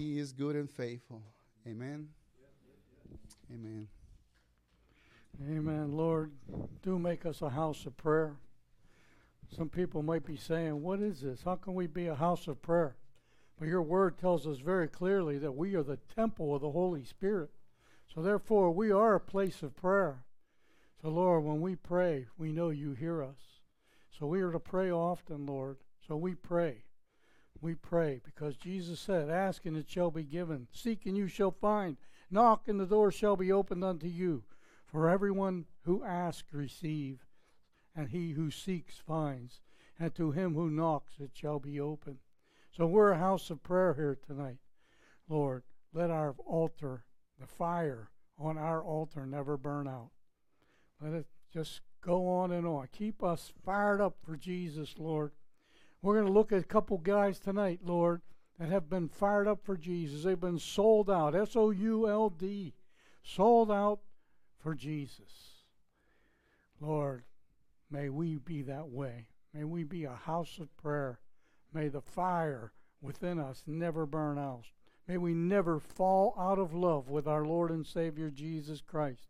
He is good and faithful. Amen. Amen. Amen. Lord, do make us a house of prayer. Some people might be saying, What is this? How can we be a house of prayer? But your word tells us very clearly that we are the temple of the Holy Spirit. So therefore, we are a place of prayer. So, Lord, when we pray, we know you hear us. So we are to pray often, Lord. So we pray. We pray because Jesus said, Ask and it shall be given. Seek and you shall find. Knock and the door shall be opened unto you. For everyone who asks receive, and he who seeks finds, and to him who knocks it shall be open. So we're a house of prayer here tonight. Lord, let our altar, the fire on our altar, never burn out. Let it just go on and on. Keep us fired up for Jesus, Lord. We're going to look at a couple guys tonight, Lord, that have been fired up for Jesus. They've been sold out, S O U L D, sold out for Jesus. Lord, may we be that way. May we be a house of prayer. May the fire within us never burn out. May we never fall out of love with our Lord and Savior Jesus Christ,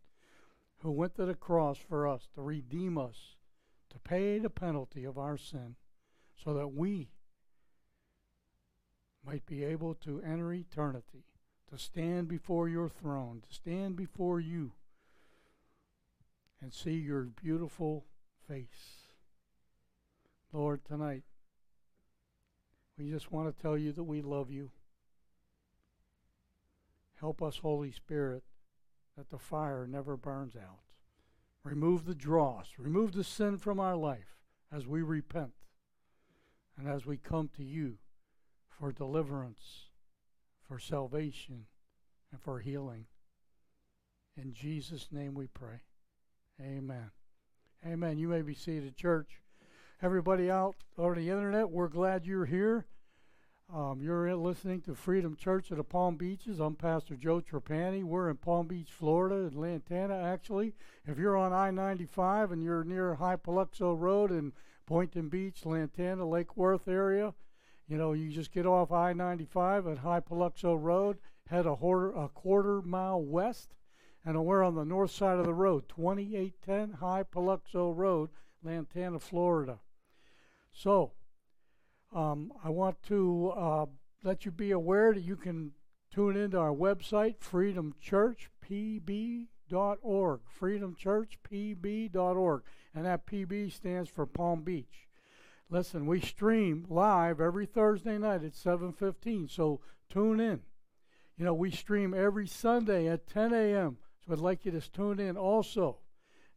who went to the cross for us to redeem us, to pay the penalty of our sin, so that we might be able to enter eternity, to stand before your throne, to stand before you and see your beautiful face. Lord, tonight, we just want to tell you that we love you. Help us, Holy Spirit, that the fire never burns out. Remove the dross, remove the sin from our life as we repent and as we come to you for deliverance, for salvation, and for healing. In Jesus' name we pray. Amen. Amen. You may be seated, church. Everybody out on the internet, we're glad you're here. Um, you're listening to Freedom Church of the Palm Beaches. I'm Pastor Joe Trapani. We're in Palm Beach, Florida, in Lantana, actually. If you're on I 95 and you're near Hypoluxo Road in Boynton Beach, Lantana, Lake Worth area, you know, you just get off I 95 at Hypoluxo Road, head a, quarter, a quarter mile west, and we're on the north side of the road, 2810 Hypoluxo Road, Lantana, Florida. So, um, I want to uh, let you be aware that you can tune into our website, freedomchurchpb.org, freedomchurchpb.org, and that PB stands for Palm Beach. Listen, we stream live every Thursday night at 7:15, so tune in. You know, we stream every Sunday at 10 a.m. So I'd like you to tune in also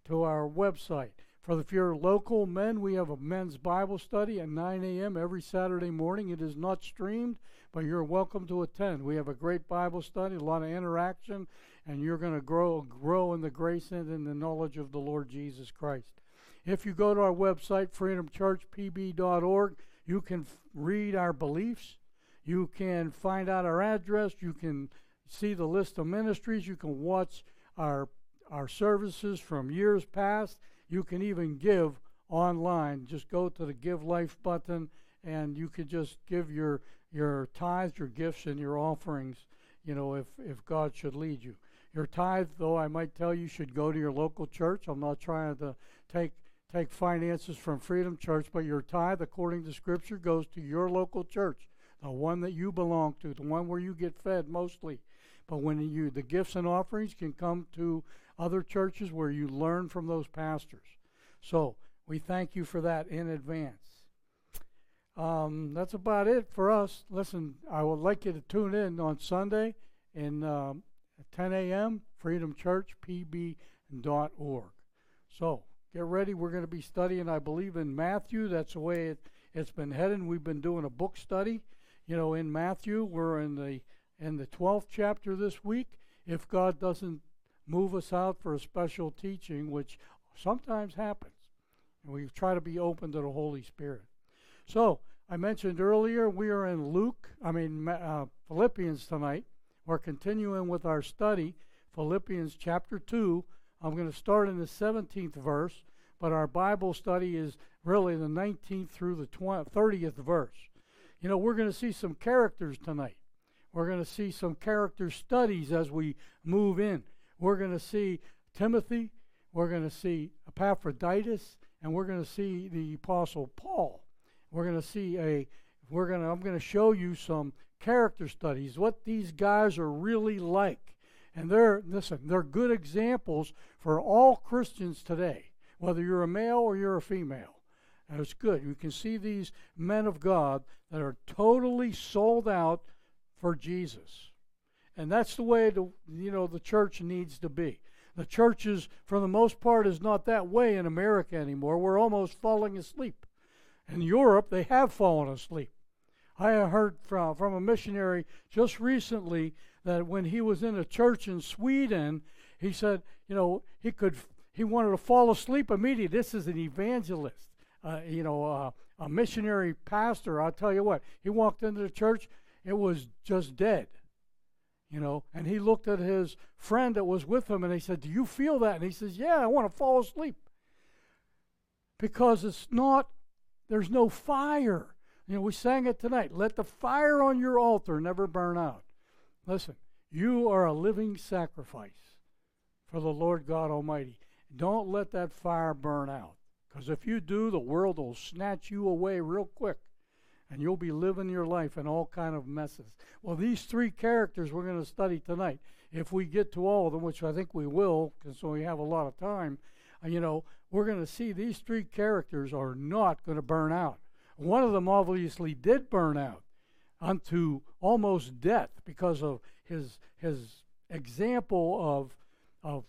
to our website. For the you're local men, we have a men's Bible study at 9 a.m. every Saturday morning. It is not streamed, but you're welcome to attend. We have a great Bible study, a lot of interaction, and you're going to grow grow in the grace and in the knowledge of the Lord Jesus Christ. If you go to our website, freedomchurchpb.org, you can read our beliefs. You can find out our address. You can see the list of ministries. You can watch our our services from years past. You can even give online. Just go to the Give Life button, and you can just give your your tithes, your gifts, and your offerings. You know, if if God should lead you. Your tithe, though, I might tell you, should go to your local church. I'm not trying to take take finances from Freedom Church, but your tithe, according to Scripture, goes to your local church, the one that you belong to, the one where you get fed mostly. But when you the gifts and offerings can come to other churches where you learn from those pastors. So we thank you for that in advance. Um, that's about it for us. Listen, I would like you to tune in on Sunday and. um, 10 a.m. freedomchurchpb.org. So get ready. We're going to be studying, I believe, in Matthew. That's the way it, it's been heading. We've been doing a book study. You know, in Matthew, we're in the in the 12th chapter this week. If God doesn't move us out for a special teaching, which sometimes happens, and we try to be open to the Holy Spirit. So, I mentioned earlier we are in Luke, I mean uh, Philippians tonight. We're continuing with our study, Philippians chapter 2. I'm going to start in the 17th verse, but our Bible study is really the 19th through the 20, 30th verse. You know, we're going to see some characters tonight. we're going to see some character studies as we move in. We're going to see Timothy, we're going to see Epaphroditus, and we're going to see the apostle Paul. We're going to see a we're going to I'm going to show you some character studies, what these guys are really like. And they're listen, they're good examples for all Christians today, whether you're a male or you're a female. And it's good. You can see these men of God that are totally sold out for Jesus. And that's the way the you know the church needs to be. The church is, for the most part, is not that way in America anymore. We're almost falling asleep. In Europe, they have fallen asleep. I heard from, from a missionary just recently that when he was in a church in Sweden, he said, you know, he could he wanted to fall asleep immediately. This is an evangelist, uh, you know, uh, a missionary pastor. I'll tell you what, he walked into the church, it was just dead you know. And he looked at his friend that was with him and he said, Do you feel that? And he says, Yeah, I want to fall asleep. Because it's not, there's no fire. You know, we sang it tonight. Let the fire on your altar never burn out. Listen, you are a living sacrifice for the Lord God Almighty. Don't let that fire burn out. Because if you do, the world will snatch you away real quick and you'll be living your life in all kind of messes. Well, these three characters we're going to study tonight, if we get to all of them, which I think we will, because we have a lot of time, uh, you know, we're going to see these three characters are not going to burn out. One of them obviously did burn out unto almost death because of his his example of of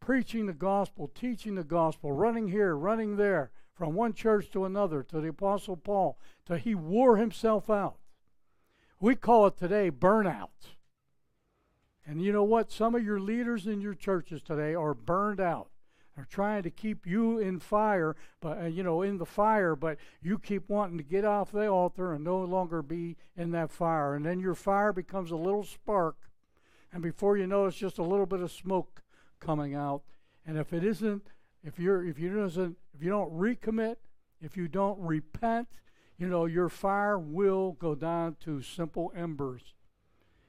preaching the gospel, teaching the gospel, running here, running there, from one church to another, to the Apostle Paul, till he wore himself out. We call it today burnout. And you know what? Some of your leaders in your churches today are burned out. They're trying to keep you in fire, but uh, you know, in the fire, but you keep wanting to get off the altar and no longer be in that fire. And then your fire becomes a little spark, and before you know, it's just a little bit of smoke coming out. And if it isn't if you're if you doesn't if you don't recommit, if you don't repent, you know your fire will go down to simple embers.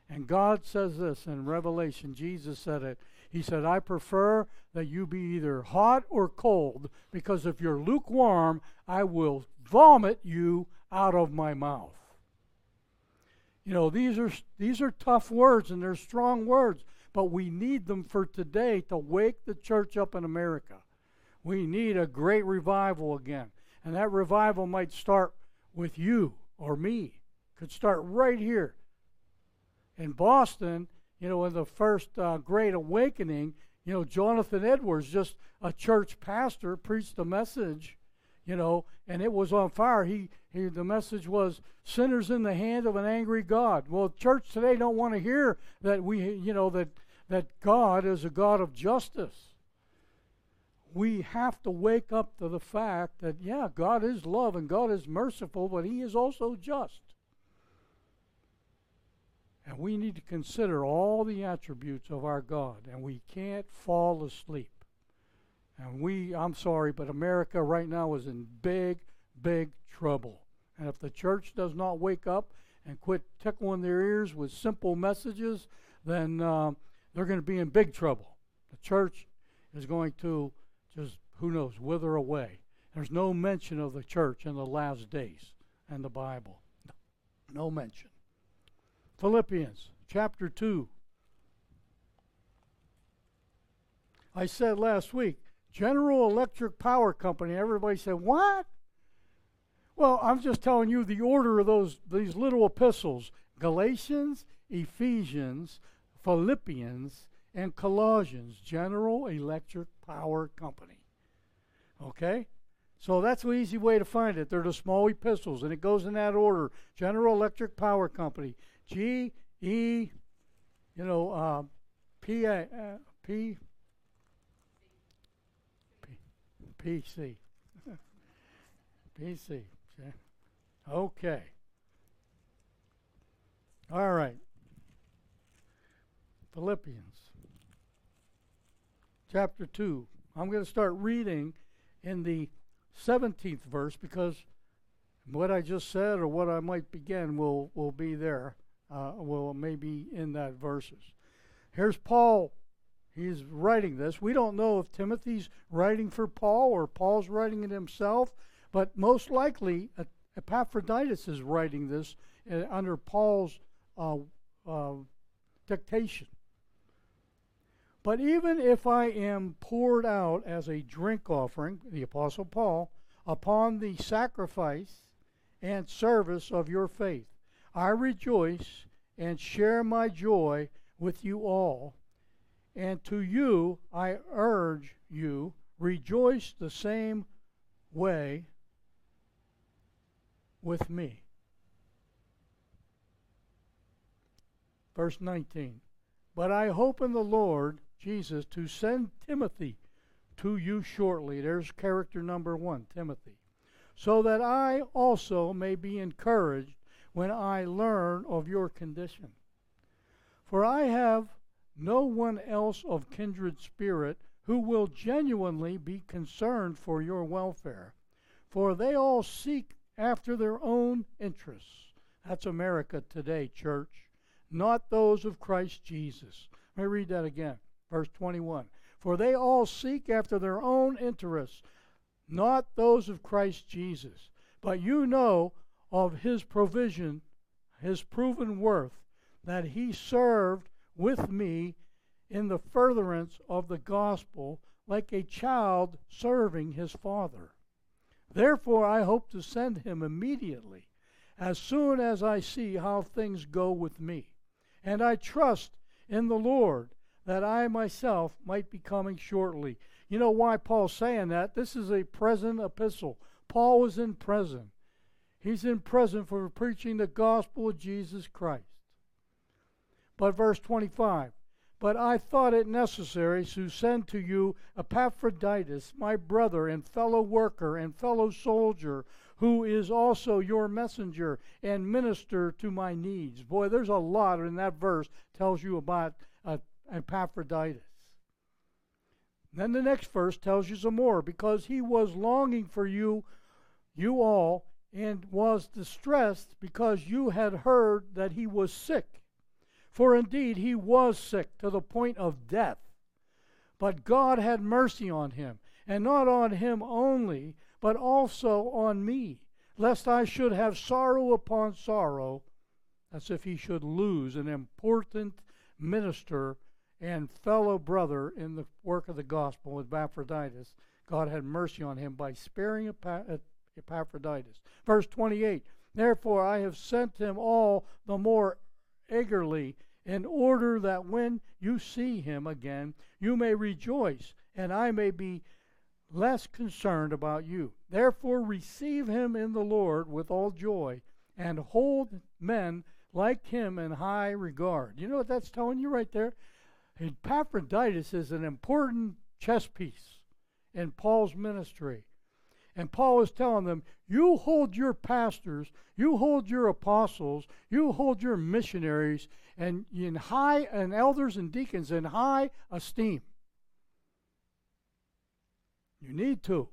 And God says this in Revelation. Jesus said it. He said, I prefer that you be either hot or cold, because if you're lukewarm, I will vomit you out of my mouth. You know, these are these are tough words and they're strong words, but we need them for today to wake the church up in America. We need a great revival again. And that revival might start with you or me. Could start right here. In Boston, you know, in the first uh, Great Awakening, you know, Jonathan Edwards, just a church pastor, preached a message, you know, and it was on fire. He, he the message was sinners in the hand of an angry God. Well, church today don't want to hear that we, you know, that that God is a God of justice we have to wake up to the fact that, yeah, God is love and God is merciful, but He is also just. And we need to consider all the attributes of our God, and we can't fall asleep. And we, I'm sorry, but America right now is in big, big trouble. And if the church does not wake up and quit tickling their ears with simple messages, then uh, they're going to be in big trouble. The church is going to just, who knows, wither away. There's no mention of the church in the last days in the Bible. No mention. Philippians chapter 2. I said last week, General Electric Power Company. Everybody said, What? Well, I'm just telling you the order of those these little epistles Galatians, Ephesians, Philippians, and Colossians, General Electric Power Company. Okay? So that's an easy way to find it. They're the small epistles, and it goes in that order General Electric Power Company. G, E, you know, uh, P, A, uh, P, P, C. P, C. Okay. All right. Philippians chapter 2. I'm going to start reading in the 17th verse because what I just said or what I might begin will, will be there. Uh, well, maybe in that verses. Here's Paul. He's writing this. We don't know if Timothy's writing for Paul or Paul's writing it himself, but most likely Epaphroditus is writing this uh, under Paul's uh, uh, dictation. But even if I am poured out as a drink offering, the Apostle Paul, upon the sacrifice and service of your faith, I rejoice and share my joy with you all. And to you I urge you, rejoice the same way with me. Verse 19. But I hope in the Lord Jesus to send Timothy to you shortly. There's character number one, Timothy. So that I also may be encouraged when I learn of your condition. For I have no one else of kindred spirit who will genuinely be concerned for your welfare. For they all seek after their own interests. That's America today, church, not those of Christ Jesus. Let me read that again. Verse 21 For they all seek after their own interests, not those of Christ Jesus. But you know of his provision, his proven worth, that he served with me in the furtherance of the gospel like a child serving his father. Therefore, I hope to send him immediately, as soon as I see how things go with me. And I trust in the Lord that I myself might be coming shortly. You know why Paul's saying that? This is a present epistle. Paul was in prison. He's in prison for preaching the gospel of Jesus Christ. But verse 25 But I thought it necessary to send to you Epaphroditus, my brother and fellow worker and fellow soldier, who is also your messenger and minister to my needs. Boy, there's a lot in that verse tells you about uh, Epaphroditus. Then the next verse tells you some more because he was longing for you, you all, and was distressed because you had heard that he was sick. For indeed he was sick to the point of death. But God had mercy on him, and not on him only, but also on me, lest I should have sorrow upon sorrow, as if he should lose an important minister and fellow brother in the work of the gospel with Epaphroditus. God had mercy on him by sparing Epaphroditus. Verse 28 Therefore I have sent him all the more eagerly, in order that when you see him again, you may rejoice, and I may be less concerned about you. Therefore receive him in the Lord with all joy, and hold men like him in high regard. You know what that's telling you right there? Epaphroditus is an important chess piece in Paul's ministry. And Paul is telling them, you hold your pastors, you hold your apostles, you hold your missionaries and in high and elders and deacons in high esteem. You need to.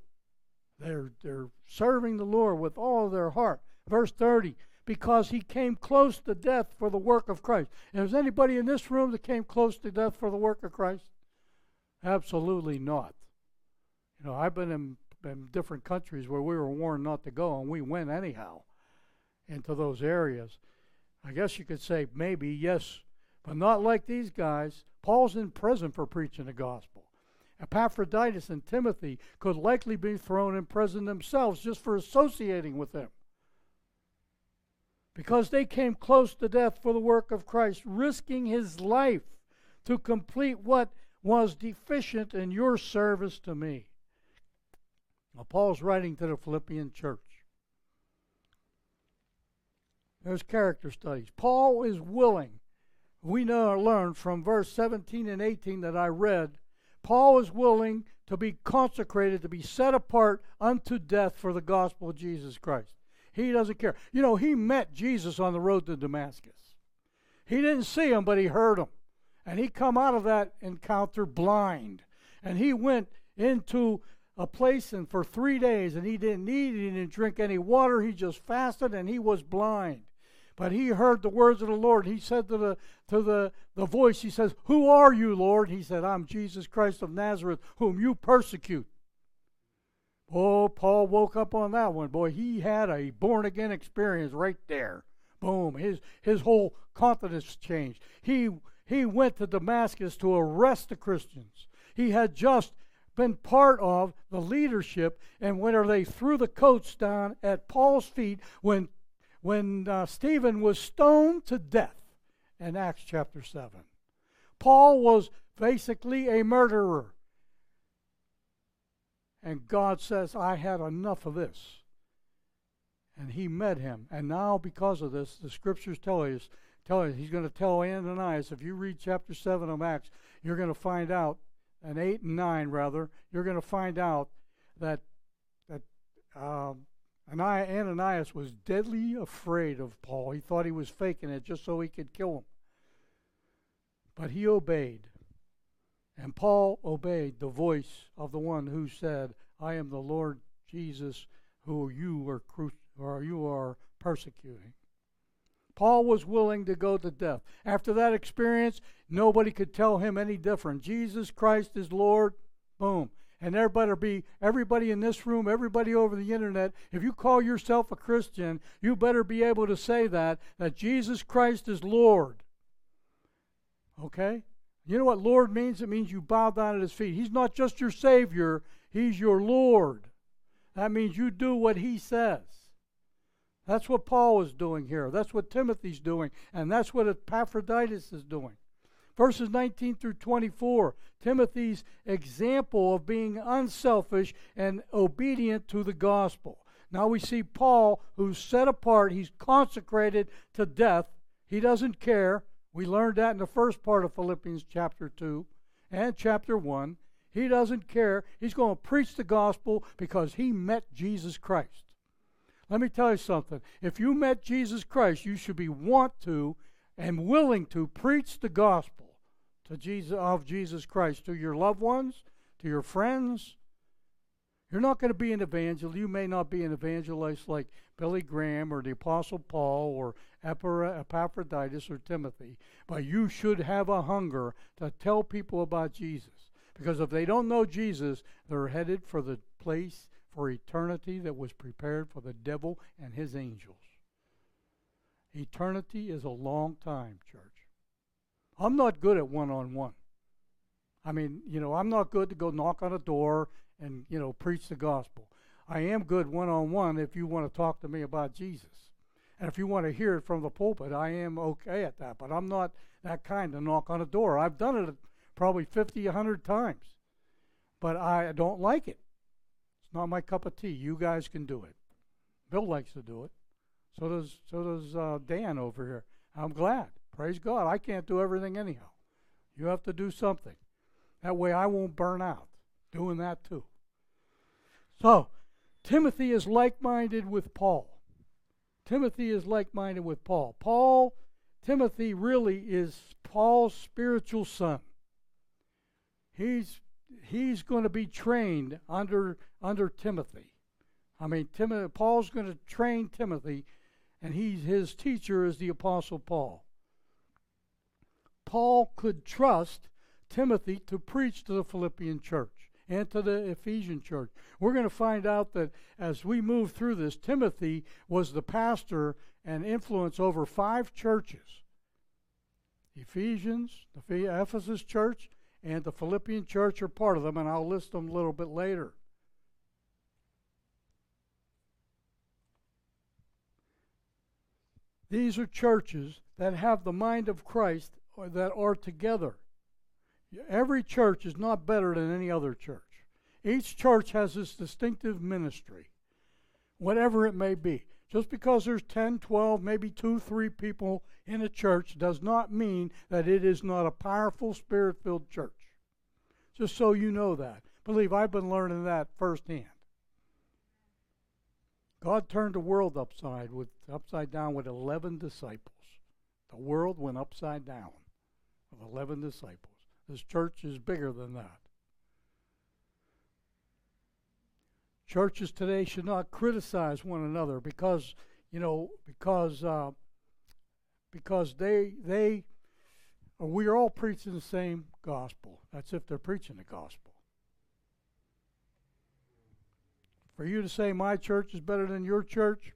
They're they're serving the Lord with all their heart. Verse 30, because he came close to death for the work of Christ. And is anybody in this room that came close to death for the work of Christ? Absolutely not. You know, I've been in, in different countries where we were warned not to go, and we went anyhow into those areas. I guess you could say maybe, yes, but not like these guys. Paul's in prison for preaching the gospel. Epaphroditus and Timothy could likely be thrown in prison themselves just for associating with him because they came close to death for the work of Christ, risking his life to complete what was deficient in your service to me. Now, Paul's writing to the Philippian church. There's character studies. Paul is willing. We know learn from verse 17 and 18 that I read. Paul is willing to be consecrated, to be set apart unto death for the gospel of Jesus Christ. He doesn't care. You know, he met Jesus on the road to Damascus. He didn't see him, but he heard him. And he come out of that encounter blind. And he went into a place and for three days and he didn't eat, he didn't drink any water, he just fasted and he was blind. But he heard the words of the Lord. He said to the to the, the voice, he says, Who are you, Lord? He said, I'm Jesus Christ of Nazareth, whom you persecute. Oh, Paul woke up on that one. Boy, he had a born again experience right there. Boom. His his whole confidence changed. He he went to Damascus to arrest the Christians. He had just been part of the leadership and when they threw the coats down at Paul's feet when when uh, Stephen was stoned to death in Acts chapter 7. Paul was basically a murderer. And God says, I had enough of this. And he met him. And now, because of this, the scriptures tell us, tell us he's going to tell Ananias, if you read chapter 7 of Acts, you're going to find out, and 8 and 9 rather, you're going to find out that, that um, Ananias was deadly afraid of Paul. He thought he was faking it just so he could kill him. But he obeyed. And Paul obeyed the voice of the one who said, I am the Lord Jesus who you are, cru- or you are persecuting. Paul was willing to go to death. After that experience, nobody could tell him any different. Jesus Christ is Lord. Boom. And better be everybody in this room, everybody over the internet. If you call yourself a Christian, you better be able to say that, that Jesus Christ is Lord. Okay? You know what Lord means? It means you bow down at his feet. He's not just your Savior, he's your Lord. That means you do what he says. That's what Paul is doing here. That's what Timothy's doing. And that's what Epaphroditus is doing. Verses 19 through 24, Timothy's example of being unselfish and obedient to the gospel. Now we see Paul, who's set apart, he's consecrated to death. He doesn't care. We learned that in the first part of Philippians chapter 2 and chapter 1. He doesn't care. He's going to preach the gospel because he met Jesus Christ. Let me tell you something. If you met Jesus Christ, you should be want to and willing to preach the gospel to Jesus of Jesus Christ to your loved ones, to your friends. You're not going to be an evangelist. You may not be an evangelist like Billy Graham or the Apostle Paul or Epaphroditus or Timothy, but you should have a hunger to tell people about Jesus. Because if they don't know Jesus, they're headed for the place for eternity that was prepared for the devil and his angels. Eternity is a long time, church. I'm not good at one on one. I mean, you know, I'm not good to go knock on a door and, you know, preach the gospel. I am good one on one if you want to talk to me about Jesus. And if you want to hear it from the pulpit, I am okay at that. But I'm not that kind to knock on a door. I've done it probably 50, 100 times. But I don't like it. It's not my cup of tea. You guys can do it. Bill likes to do it. So does so does uh, Dan over here. I'm glad. Praise God. I can't do everything anyhow. You have to do something. That way I won't burn out doing that too. So, Timothy is like minded with Paul. Timothy is like minded with Paul. Paul, Timothy really is Paul's spiritual son. He's he's going to be trained under under Timothy. I mean, Paul's going to train Timothy, and he's his teacher is the apostle Paul. Paul could trust Timothy to preach to the Philippian church and to the Ephesian church. We're going to find out that as we move through this, Timothy was the pastor and influence over five churches Ephesians, the Ephesus church, and the Philippian church are part of them, and I'll list them a little bit later. These are churches that have the mind of Christ or that are together. Every church is not better than any other church. Each church has its distinctive ministry, whatever it may be. Just because there's 10, 12, maybe 2, 3 people in a church does not mean that it is not a powerful, spirit filled church. Just so you know that. Believe I've been learning that firsthand. God turned the world upside with upside down with 11 disciples. The world went upside down with 11 disciples. This church is bigger than that. Churches today should not criticize one another because, you know, because uh, because they they we are all preaching the same gospel. That's if they're preaching the gospel. For you to say my church is better than your church,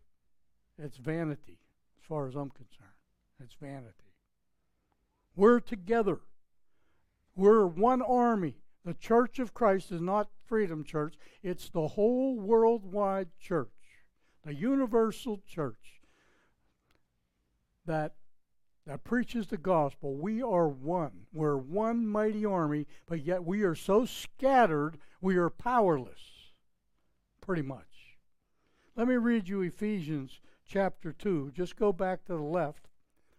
it's vanity, as far as I'm concerned. It's vanity. We're together. We're one army. The Church of Christ is not Freedom Church, it's the whole worldwide church, the universal church that that preaches the gospel. We are one. We're one mighty army, but yet we are so scattered, we are powerless. Pretty much. Let me read you Ephesians chapter 2. Just go back to the left.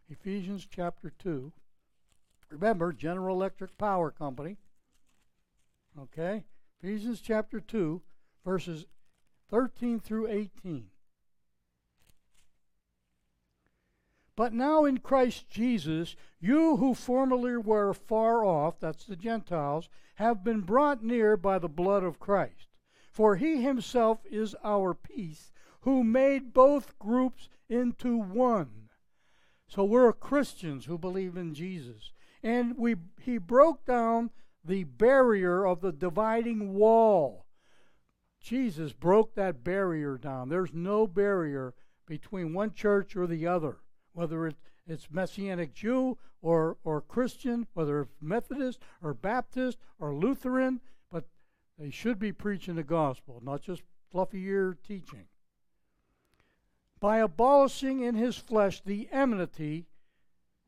Ephesians chapter 2. Remember, General Electric Power Company. Okay? Ephesians chapter 2, verses 13 through 18. But now in Christ Jesus, you who formerly were far off, that's the Gentiles, have been brought near by the blood of Christ. For he himself is our peace, who made both groups into one. So we're Christians who believe in Jesus. And we, he broke down the barrier of the dividing wall. Jesus broke that barrier down. There's no barrier between one church or the other whether it's Messianic Jew or, or Christian, whether it's Methodist or Baptist or Lutheran, but they should be preaching the gospel, not just fluffy ear teaching. By abolishing in his flesh the enmity,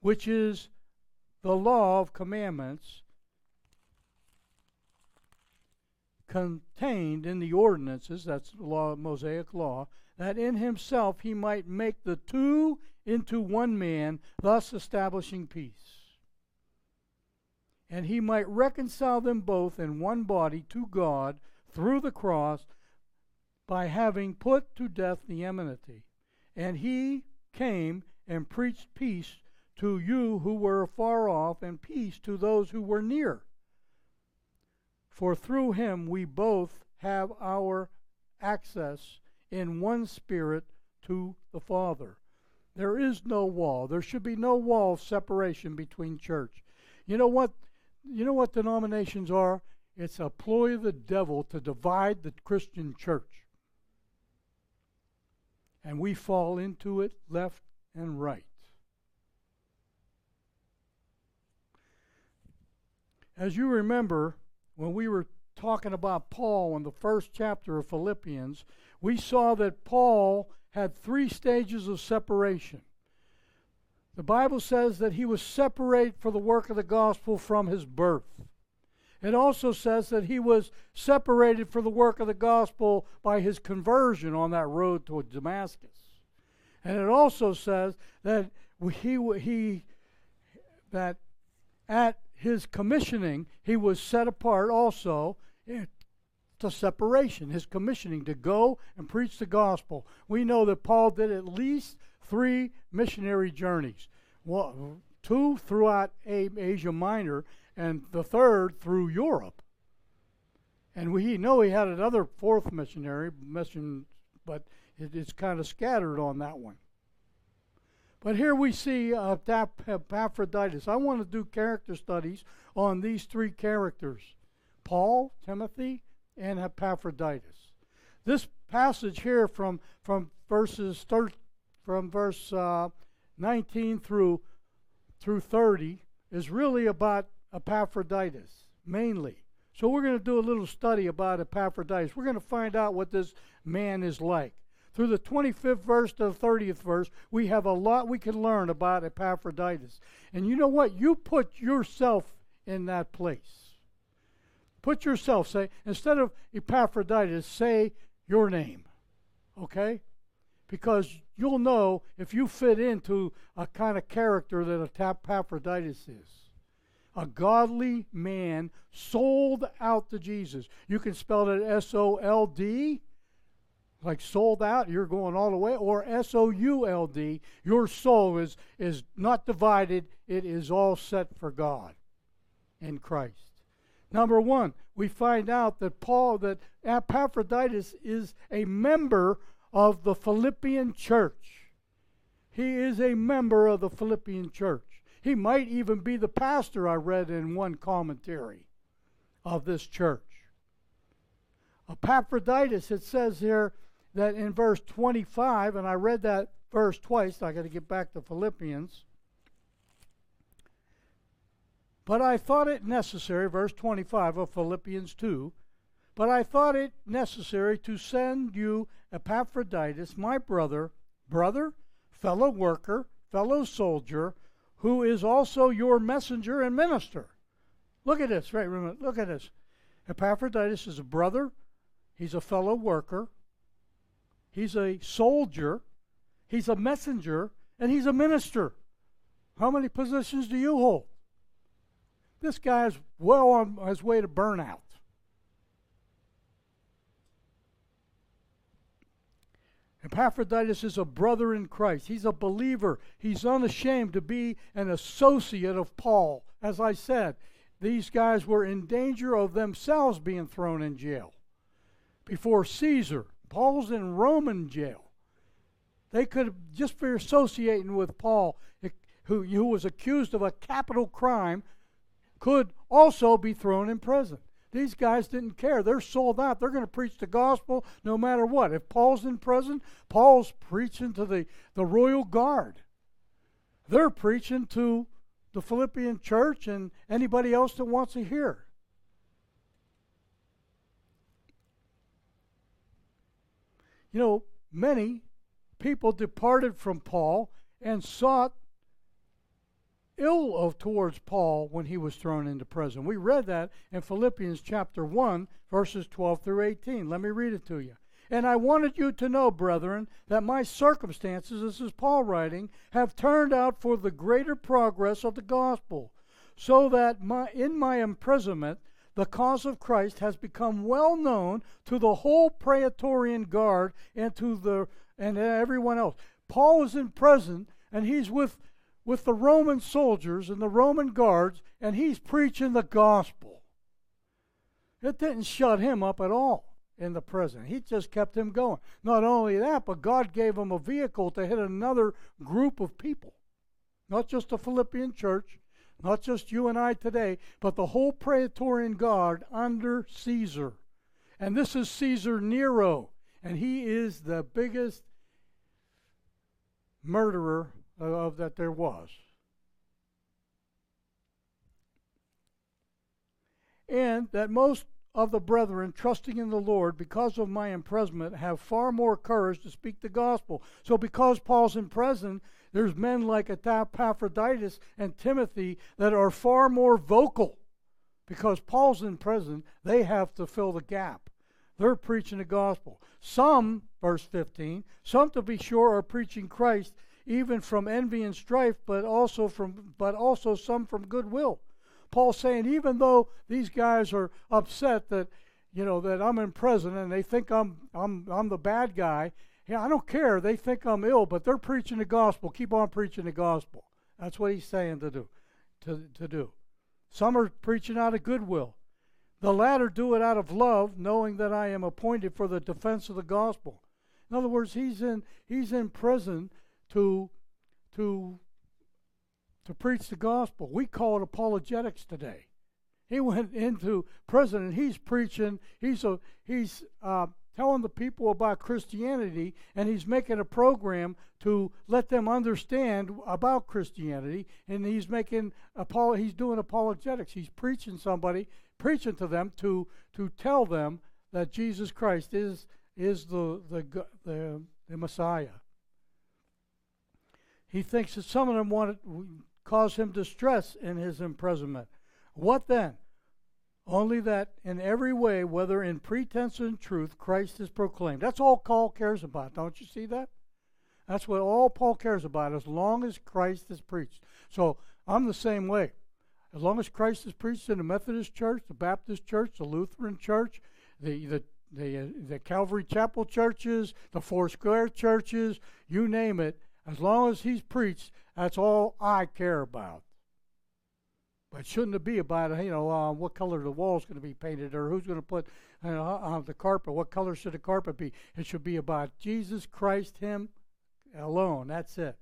which is the law of commandments contained in the ordinances, that's the law, Mosaic law, that in himself he might make the two into one man, thus establishing peace. And he might reconcile them both in one body to God through the cross by having put to death the enmity. And he came and preached peace to you who were far off, and peace to those who were near. For through him we both have our access in one spirit to the Father. There is no wall. There should be no wall of separation between church. You know what? You know what denominations are? It's a ploy of the devil to divide the Christian church. And we fall into it left and right. As you remember, when we were talking about Paul in the first chapter of Philippians, we saw that Paul had three stages of separation. The Bible says that he was separate for the work of the gospel from his birth. It also says that he was separated for the work of the gospel by his conversion on that road to Damascus. And it also says that he, he that at his commissioning he was set apart also to separation, his commissioning to go and preach the gospel. We know that Paul did at least three missionary journeys. Well, two throughout Asia Minor, and the third through Europe. And we know he had another fourth missionary mission, but it, it's kind of scattered on that one. But here we see uh, Epaphroditus. I want to do character studies on these three characters Paul, Timothy, and Epaphroditus. This passage here from from verses thir- from verse uh, 19 through through 30 is really about Epaphroditus mainly. So we're going to do a little study about Epaphroditus. We're going to find out what this man is like. Through the 25th verse to the 30th verse, we have a lot we can learn about Epaphroditus. And you know what? You put yourself in that place. Put yourself, say, instead of Epaphroditus, say your name. Okay? Because you'll know if you fit into a kind of character that Epaphroditus is. A godly man sold out to Jesus. You can spell it S O L D, like sold out, you're going all the way, or S O U L D, your soul is, is not divided, it is all set for God in Christ. Number one, we find out that Paul, that Epaphroditus is a member of the Philippian church. He is a member of the Philippian church. He might even be the pastor, I read in one commentary of this church. Epaphroditus, it says here that in verse 25, and I read that verse twice, I got to get back to Philippians. But I thought it necessary, verse 25 of Philippians 2, but I thought it necessary to send you Epaphroditus, my brother, brother, fellow worker, fellow soldier, who is also your messenger and minister. Look at this, right? Look at this. Epaphroditus is a brother, he's a fellow worker, he's a soldier, he's a messenger, and he's a minister. How many positions do you hold? This guy's well on his way to burnout. Epaphroditus is a brother in Christ. He's a believer. He's unashamed to be an associate of Paul. As I said, these guys were in danger of themselves being thrown in jail before Caesar. Paul's in Roman jail. They could, just for associating with Paul, eh, who, who was accused of a capital crime, could also be thrown in prison. These guys didn't care. They're sold out. They're going to preach the gospel no matter what. If Paul's in prison, Paul's preaching to the, the royal guard. They're preaching to the Philippian church and anybody else that wants to hear. You know, many people departed from Paul and sought ill of towards Paul when he was thrown into prison. We read that in Philippians chapter 1, verses 12 through 18. Let me read it to you. And I wanted you to know, brethren, that my circumstances, this is Paul writing, have turned out for the greater progress of the gospel, so that my, in my imprisonment the cause of Christ has become well known to the whole Praetorian Guard and to the and everyone else. Paul is in prison and he's with with the Roman soldiers and the Roman guards, and he's preaching the gospel. It didn't shut him up at all in the prison. He just kept him going. Not only that, but God gave him a vehicle to hit another group of people. Not just the Philippian church, not just you and I today, but the whole Praetorian Guard under Caesar. And this is Caesar Nero, and he is the biggest murderer of that there was. And that most of the brethren, trusting in the Lord because of my imprisonment, have far more courage to speak the gospel. So, because Paul's in prison, there's men like Epaphroditus and Timothy that are far more vocal. Because Paul's in prison, they have to fill the gap. They're preaching the gospel. Some, verse 15, some to be sure are preaching Christ even from envy and strife, but also from but also some from goodwill. Paul's saying even though these guys are upset that you know that I'm in prison and they think I'm I'm I'm the bad guy, yeah, I don't care. They think I'm ill, but they're preaching the gospel. Keep on preaching the gospel. That's what he's saying to do. To, to do. Some are preaching out of goodwill. The latter do it out of love, knowing that I am appointed for the defense of the gospel. In other words, he's in he's in prison to to to preach the gospel. We call it apologetics today. He went into prison and he's preaching. He's a he's uh, telling the people about Christianity, and he's making a program to let them understand about Christianity. And he's making apolo- he's doing apologetics. He's preaching somebody, preaching to them to to tell them that Jesus Christ is is the the the, the Messiah. He thinks that some of them want to cause him distress in his imprisonment. What then? Only that in every way, whether in pretense or in truth, Christ is proclaimed. That's all Paul cares about. Don't you see that? That's what all Paul cares about, as long as Christ is preached. So I'm the same way. As long as Christ is preached in the Methodist Church, the Baptist Church, the Lutheran Church, the the the, uh, the Calvary Chapel churches, the Four Square churches, you name it, as long as he's preached, that's all I care about. But shouldn't it be about you know uh, what color the wall's going to be painted or who's going to put you know, on the carpet? What color should the carpet be? It should be about Jesus Christ, Him alone. That's it.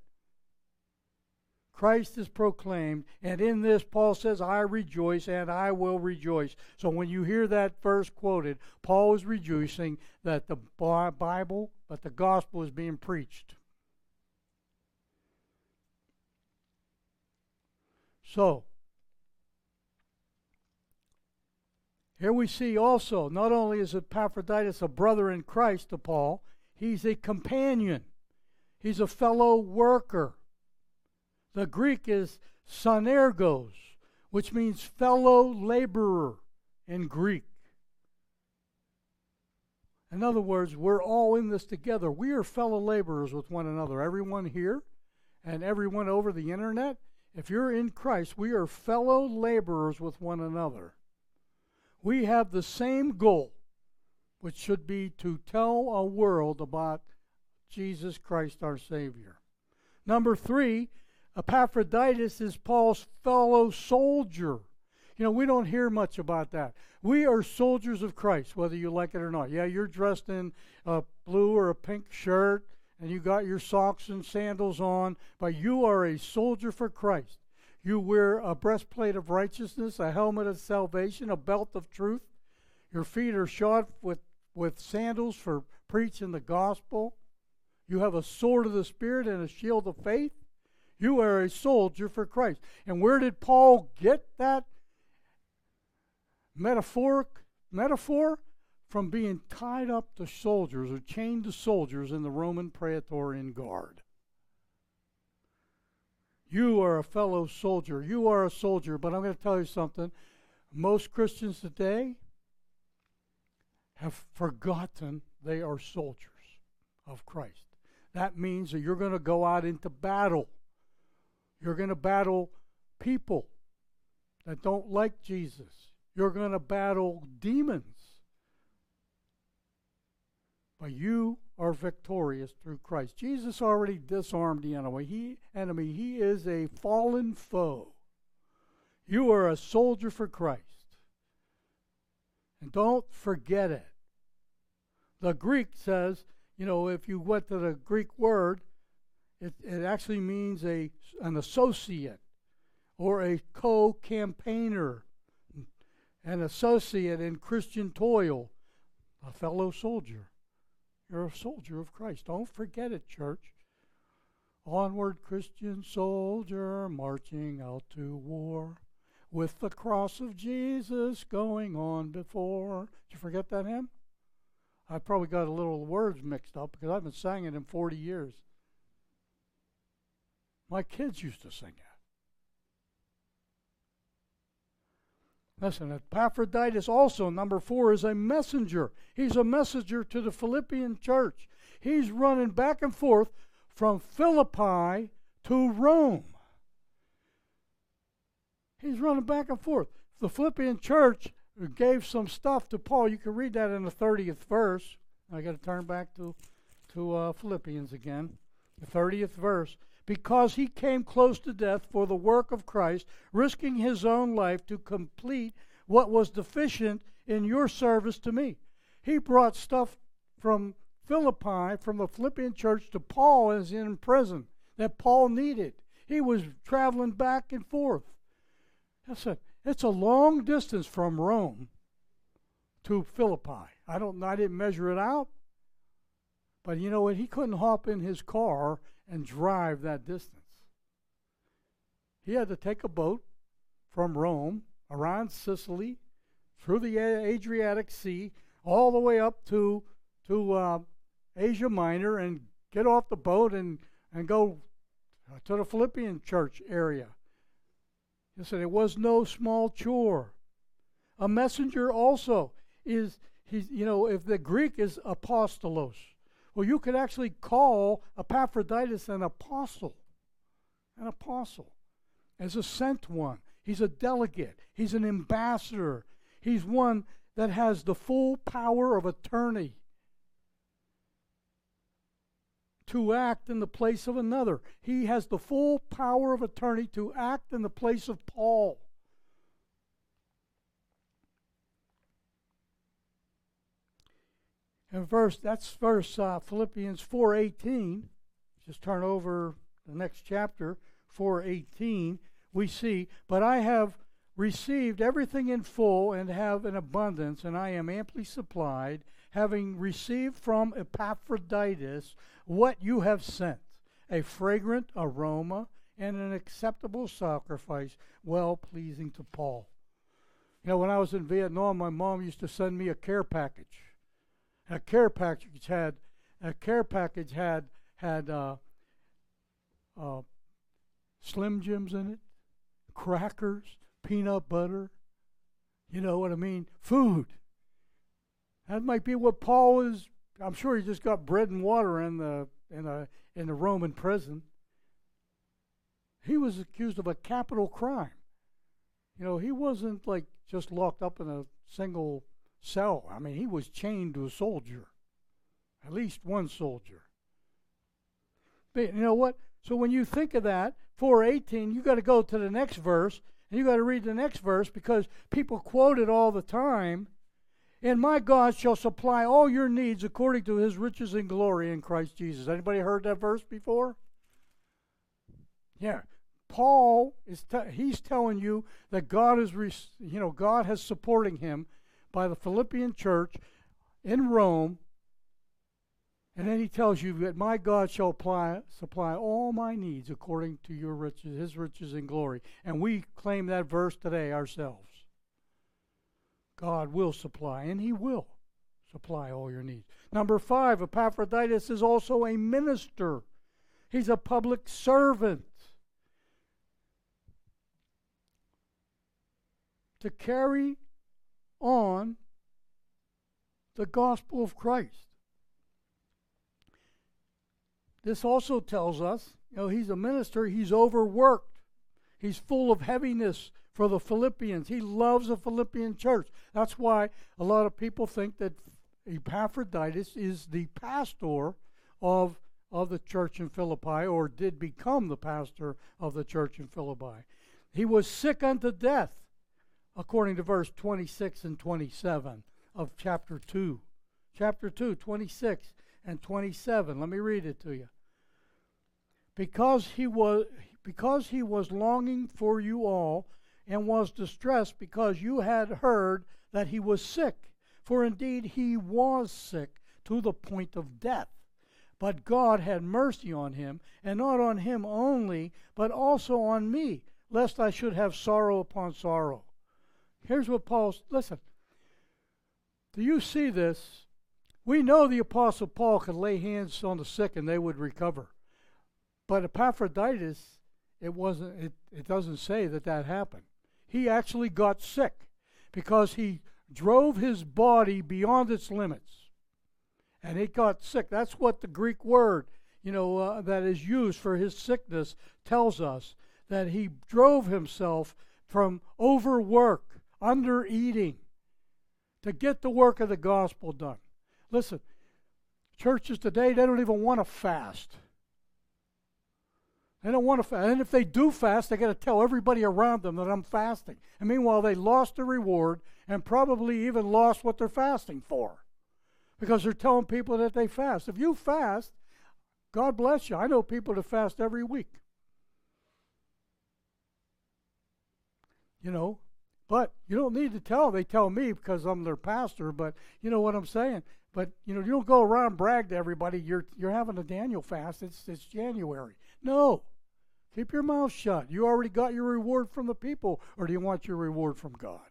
Christ is proclaimed, and in this, Paul says, I rejoice and I will rejoice. So when you hear that verse quoted, Paul is rejoicing that the Bible, but the gospel is being preached. So, here we see also, not only is Epaphroditus a brother in Christ to Paul, he's a companion, he's a fellow worker. The Greek is sunergos, which means fellow laborer in Greek. In other words, we're all in this together. We are fellow laborers with one another. Everyone here and everyone over the internet, if you're in Christ, we are fellow laborers with one another. We have the same goal, which should be to tell a world about Jesus Christ our Savior. Number three, Epaphroditus is Paul's fellow soldier. You know, we don't hear much about that. We are soldiers of Christ, whether you like it or not. Yeah, you're dressed in a blue or a pink shirt, and you got your socks and sandals on, but you are a soldier for Christ. You wear a breastplate of righteousness, a helmet of salvation, a belt of truth. Your feet are shod with, with sandals for preaching the gospel. You have a sword of the Spirit and a shield of faith. You are a soldier for Christ. And where did Paul get that metaphoric metaphor? From being tied up to soldiers or chained to soldiers in the Roman Praetorian Guard. You are a fellow soldier. You are a soldier. But I'm going to tell you something. Most Christians today have forgotten they are soldiers of Christ. That means that you're going to go out into battle. You're going to battle people that don't like Jesus. You're going to battle demons. But you are victorious through Christ. Jesus already disarmed the enemy. He enemy, he is a fallen foe. You are a soldier for Christ. And don't forget it. The Greek says, you know, if you went to the Greek word, it, it actually means a, an associate or a co campaigner, an associate in Christian toil, a fellow soldier. You're a soldier of Christ. Don't forget it, church. Onward, Christian soldier, marching out to war, with the cross of Jesus going on before. Did you forget that hymn? I probably got a little words mixed up because I haven't sang it in 40 years. My kids used to sing it. Listen, Epaphroditus also, number four, is a messenger. He's a messenger to the Philippian church. He's running back and forth from Philippi to Rome. He's running back and forth. The Philippian church gave some stuff to Paul. You can read that in the 30th verse. I got to turn back to, to uh, Philippians again. The 30th verse because he came close to death for the work of Christ, risking his own life to complete what was deficient in your service to me. He brought stuff from Philippi, from the Philippian church to Paul as in prison that Paul needed. He was traveling back and forth. That's a, it's a long distance from Rome to Philippi. I don't I didn't measure it out. But you know what? He couldn't hop in his car and drive that distance. He had to take a boat from Rome around Sicily through the Adriatic Sea all the way up to to uh, Asia Minor and get off the boat and and go to the Philippian church area. He said it was no small chore. A messenger also is he's you know if the Greek is apostolos, well, you could actually call Epaphroditus an apostle. An apostle. As a sent one. He's a delegate. He's an ambassador. He's one that has the full power of attorney to act in the place of another. He has the full power of attorney to act in the place of Paul. And verse that's verse uh, Philippians 4:18. Just turn over the next chapter, 4:18, we see, "But I have received everything in full and have an abundance, and I am amply supplied, having received from Epaphroditus what you have sent, a fragrant aroma and an acceptable sacrifice, well pleasing to Paul." You know, when I was in Vietnam, my mom used to send me a care package. A care package had a care package had had uh, uh, Slim Jims in it, crackers, peanut butter. You know what I mean? Food. That might be what Paul was. I'm sure he just got bread and water in the in a in the Roman prison. He was accused of a capital crime. You know, he wasn't like just locked up in a single cell. I mean, he was chained to a soldier, at least one soldier. But you know what? So when you think of that, 418, you got to go to the next verse, and you got to read the next verse because people quote it all the time. And my God shall supply all your needs according to his riches and glory in Christ Jesus. Anybody heard that verse before? Yeah. Paul is he's telling you that God is you know God has supporting him by the Philippian church in Rome and then he tells you that my God shall apply, supply all my needs according to your riches, his riches and glory. And we claim that verse today ourselves. God will supply, and he will supply all your needs. Number five, Epaphroditus is also a minister. He's a public servant. To carry on the gospel of Christ. This also tells us, you know, he's a minister, he's overworked. He's full of heaviness for the Philippians. He loves the Philippian church. That's why a lot of people think that Epaphroditus is the pastor of, of the church in Philippi or did become the pastor of the church in Philippi. He was sick unto death, according to verse 26 and 27 of chapter 2. Chapter 2, 26 and 27. Let me read it to you because he was because he was longing for you all and was distressed because you had heard that he was sick for indeed he was sick to the point of death but God had mercy on him and not on him only but also on me lest I should have sorrow upon sorrow here's what Paul's listen do you see this we know the apostle Paul could lay hands on the sick and they would recover but Epaphroditus, it wasn't. It, it doesn't say that that happened. He actually got sick because he drove his body beyond its limits, and he got sick. That's what the Greek word, you know, uh, that is used for his sickness tells us that he drove himself from overwork, under eating, to get the work of the gospel done. Listen, churches today they don't even want to fast. They don't want to fast. And if they do fast, they got to tell everybody around them that I'm fasting. And meanwhile, they lost the reward and probably even lost what they're fasting for because they're telling people that they fast. If you fast, God bless you. I know people that fast every week. You know, but you don't need to tell. them. They tell me because I'm their pastor, but you know what I'm saying. But you know, you don't go around brag to everybody you're you're having a Daniel fast. It's it's January. No. Keep your mouth shut. You already got your reward from the people, or do you want your reward from God?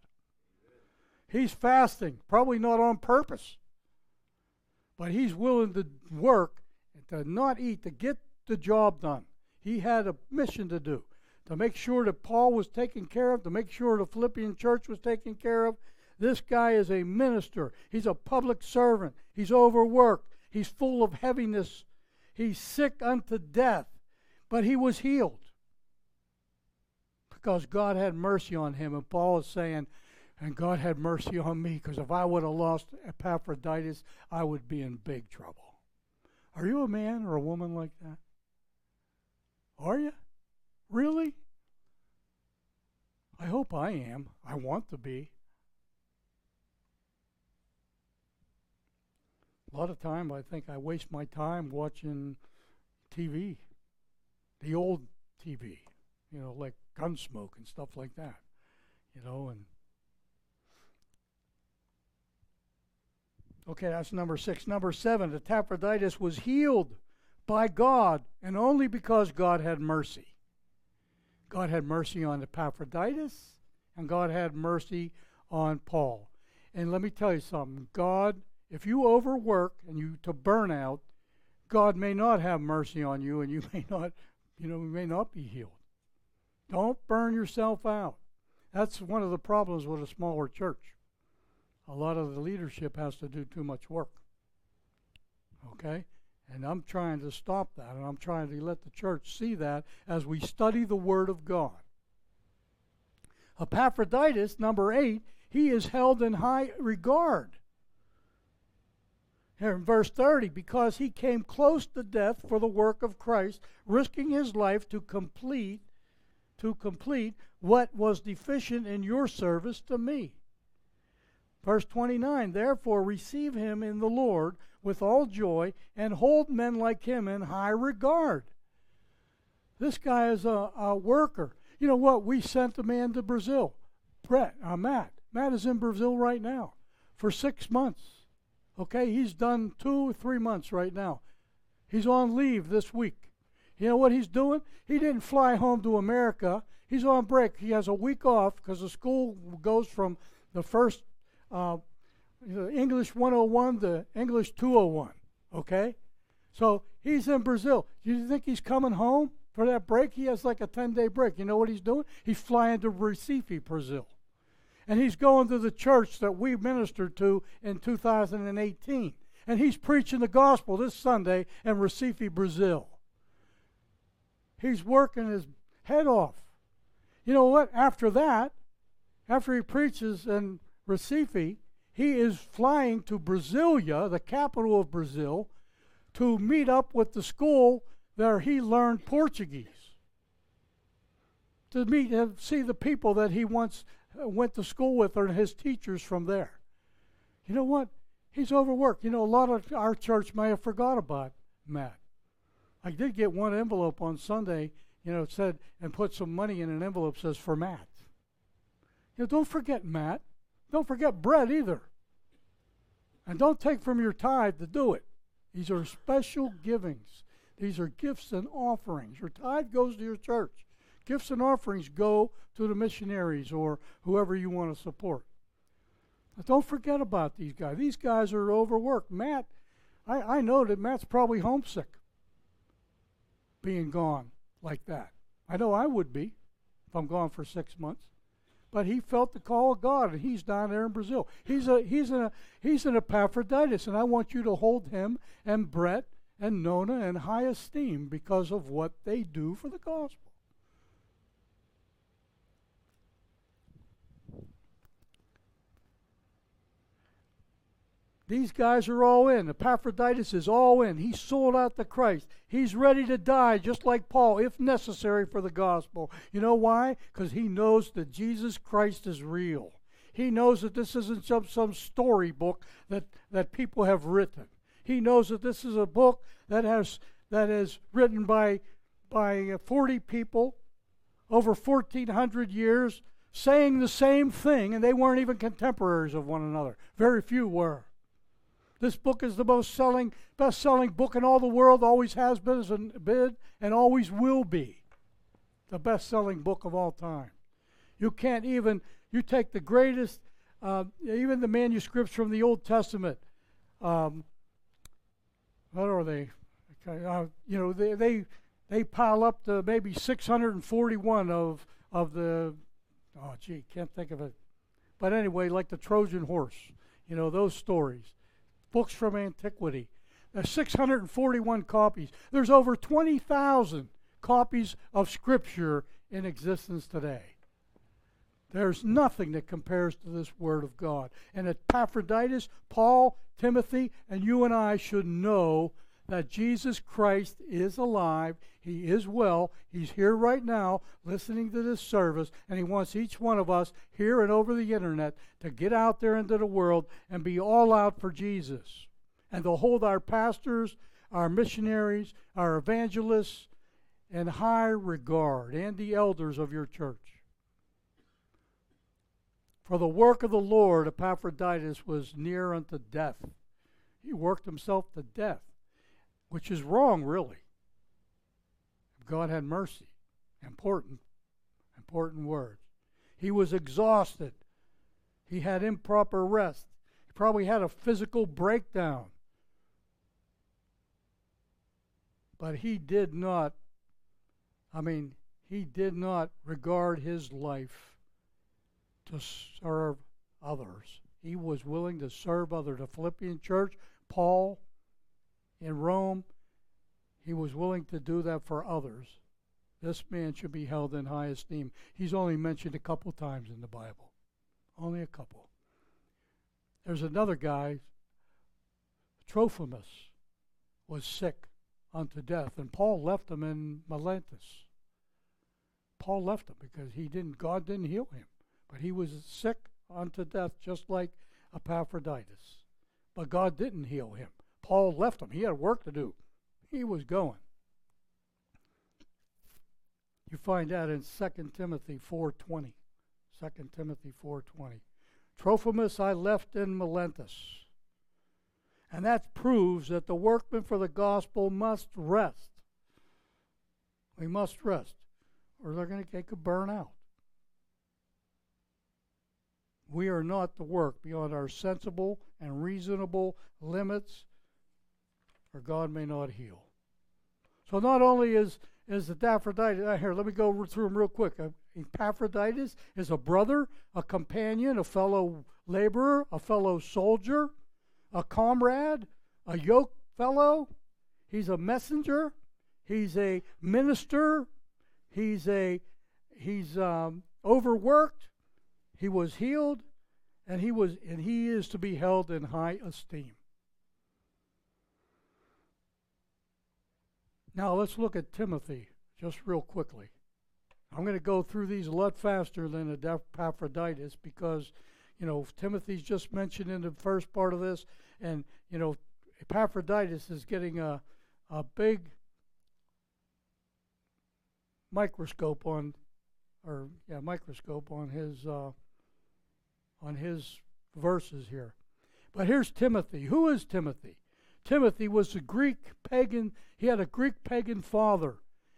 He's fasting, probably not on purpose, but he's willing to work and to not eat to get the job done. He had a mission to do to make sure that Paul was taken care of, to make sure the Philippian church was taken care of. This guy is a minister, he's a public servant, he's overworked, he's full of heaviness, he's sick unto death but he was healed because God had mercy on him. And Paul is saying, and God had mercy on me because if I would have lost Epaphroditus, I would be in big trouble. Are you a man or a woman like that? Are you? Really? I hope I am. I want to be. A lot of time I think I waste my time watching TV the old TV, you know, like Gunsmoke and stuff like that, you know, and okay, that's number six. Number seven, Epaphroditus was healed by God, and only because God had mercy. God had mercy on Epaphroditus, and God had mercy on Paul. And let me tell you something God, if you overwork and you to burn out, God may not have mercy on you and you may not, you know, you may not be healed. Don't burn yourself out. That's one of the problems with a smaller church. A lot of the leadership has to do too much work. Okay? And I'm trying to stop that, and I'm trying to let the church see that as we study the Word of God. Epaphroditus, number eight, he is held in high regard. Here in verse 30, because he came close to death for the work of Christ, risking his life to complete to complete what was deficient in your service to me. Verse 29, therefore receive him in the Lord with all joy and hold men like him in high regard. This guy is a, a worker. You know what? We sent a man to Brazil, Brett, uh, Matt. Matt is in Brazil right now for six months. Okay, he's done two or three months right now. He's on leave this week. You know what he's doing? He didn't fly home to America. He's on break. He has a week off because the school goes from the first uh, English 101 to English 201. Okay? So he's in Brazil. Do you think he's coming home for that break? He has like a 10 day break. You know what he's doing? He's flying to Recife, Brazil. And he's going to the church that we ministered to in 2018. And he's preaching the gospel this Sunday in Recife, Brazil. He's working his head off. You know what? After that, after he preaches in Recife, he is flying to Brasilia, the capital of Brazil, to meet up with the school where he learned Portuguese. To meet and see the people that he once uh, went to school with or his teachers from there. You know what? He's overworked. You know, a lot of our church may have forgot about Matt. I did get one envelope on Sunday, you know, it said, and put some money in an envelope says for Matt. You know, don't forget Matt. Don't forget Brett either. And don't take from your tithe to do it. These are special givings. These are gifts and offerings. Your tithe goes to your church. Gifts and offerings go to the missionaries or whoever you want to support. But don't forget about these guys. These guys are overworked. Matt, I, I know that Matt's probably homesick being gone like that. I know I would be if I'm gone for six months. But he felt the call of God, and he's down there in Brazil. He's a he's a he's an Epaphroditus, and I want you to hold him and Brett and Nona in high esteem because of what they do for the gospel. These guys are all in. Epaphroditus is all in. He sold out to Christ. He's ready to die, just like Paul, if necessary, for the gospel. You know why? Because he knows that Jesus Christ is real. He knows that this isn't some, some storybook that, that people have written. He knows that this is a book that has that is written by by uh, 40 people over 1400 years saying the same thing and they weren't even contemporaries of one another. Very few were. This book is the most selling, best selling book in all the world, always has been, been and always will be. The best selling book of all time. You can't even, you take the greatest, uh, even the manuscripts from the Old Testament. Um, what are they? Uh, you know, they, they, they pile up to maybe 641 of, of the, oh, gee, can't think of it. But anyway, like the Trojan horse, you know, those stories books from antiquity. Uh, There's 641 copies. There's over 20,000 copies of Scripture in existence today. There's nothing that compares to this Word of God. And Epaphroditus, Paul, Timothy, and you and I should know that Jesus Christ is alive. He is well. He's here right now listening to this service, and He wants each one of us here and over the internet to get out there into the world and be all out for Jesus. And to hold our pastors, our missionaries, our evangelists in high regard, and the elders of your church. For the work of the Lord, Epaphroditus was near unto death. He worked himself to death, which is wrong, really. God had mercy. Important, important words. He was exhausted. He had improper rest. He probably had a physical breakdown. But he did not, I mean, he did not regard his life to serve others. He was willing to serve others. The Philippian church, Paul in Rome, he was willing to do that for others. This man should be held in high esteem. He's only mentioned a couple times in the Bible. Only a couple. There's another guy, Trophimus, was sick unto death, and Paul left him in Miletus. Paul left him because he didn't God didn't heal him. But he was sick unto death just like Epaphroditus. But God didn't heal him. Paul left him. He had work to do. He was going. You find that in 2 Timothy 4.20. 2 Timothy 4.20. Trophimus I left in Miletus. And that proves that the workman for the gospel must rest. We must rest, or they're going to get a burnout. We are not to work beyond our sensible and reasonable limits, or God may not heal. So not only is is the Epaphroditus. Here, let me go through them real quick. Epaphroditus is a brother, a companion, a fellow laborer, a fellow soldier, a comrade, a yoke fellow. He's a messenger. He's a minister. He's a he's um, overworked. He was healed, and he was and he is to be held in high esteem. Now let's look at Timothy just real quickly. I'm going to go through these a lot faster than Epaphroditus because, you know, Timothy's just mentioned in the first part of this, and, you know, Epaphroditus is getting a, a big microscope on, or, yeah, microscope on his, uh, on his verses here. But here's Timothy. Who is Timothy? Timothy was a Greek pagan, he had a Greek pagan father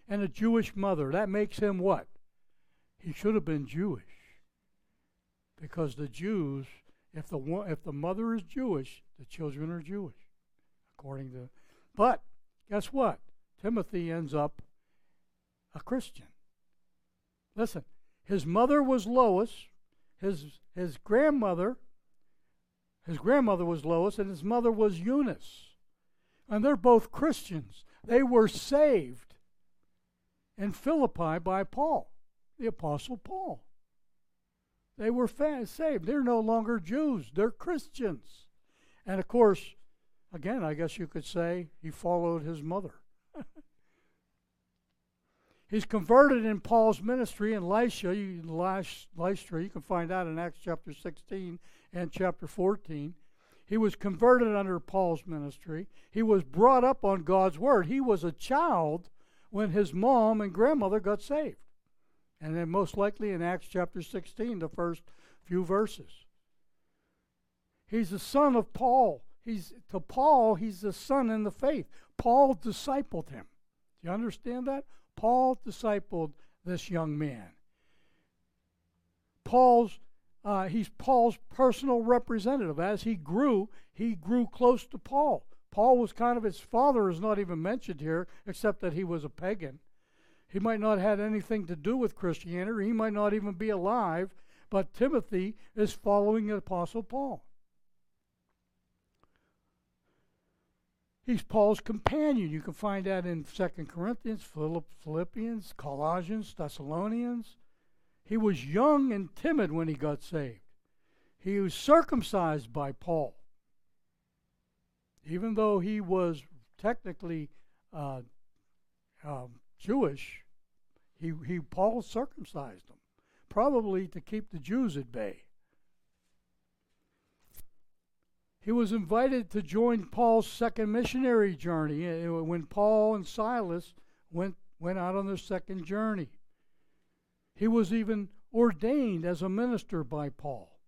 and a Jewish mother. That makes him what? He should have been Jewish. Because the Jews, if the if the mother is Jewish, the children are Jewish, according to. But guess what? Timothy ends up a Christian. Listen, his mother was Lois, his his grandmother, his grandmother was Lois, and his mother was Eunice. And they're both Christians. They were saved in Philippi by Paul, the Apostle Paul. They were saved. They're no longer Jews, they're Christians. And of course, again, I guess you could say he followed his mother. He's converted in Paul's ministry in. You, Lystra, you can find out in Acts chapter 16 and chapter 14. He was converted under Paul's ministry. He was brought up on God's word. He was a child when his mom and grandmother got saved. And then, most likely, in Acts chapter 16, the first few verses. He's the son of Paul. He's to Paul, he's the son in the faith. Paul discipled him. Do you understand that? Paul discipled this young man. Paul's uh, he's Paul's personal representative. As he grew, he grew close to Paul. Paul was kind of his father is not even mentioned here, except that he was a pagan. He might not have had anything to do with Christianity. He might not even be alive. But Timothy is following the Apostle Paul. He's Paul's companion. You can find that in 2 Corinthians, Philippians, Colossians, Thessalonians. He was young and timid when he got saved. He was circumcised by Paul. Even though he was technically uh, uh, Jewish, he, he Paul circumcised him, probably to keep the Jews at bay. He was invited to join Paul's second missionary journey uh, when Paul and Silas went went out on their second journey. He was even ordained as a minister by Paul.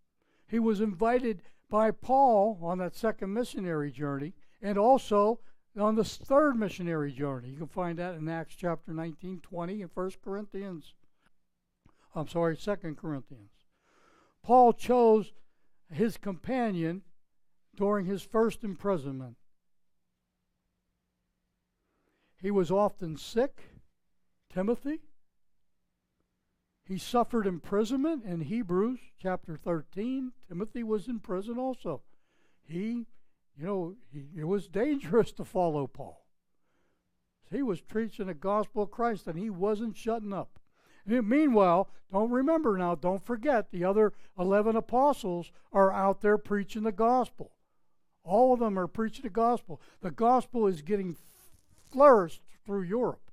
He was invited by Paul on that second missionary journey and also on the third missionary journey. You can find that in Acts chapter 19, 20, and 1 Corinthians. I'm sorry, 2 Corinthians. Paul chose his companion during his first imprisonment. He was often sick, Timothy. He suffered imprisonment in Hebrews chapter 13. Timothy was in prison also. He, you know, he, it was dangerous to follow Paul. He was preaching the gospel of Christ and he wasn't shutting up. And meanwhile, don't remember now, don't forget, the other 11 apostles are out there preaching the gospel. All of them are preaching the gospel. The gospel is getting flourished through Europe.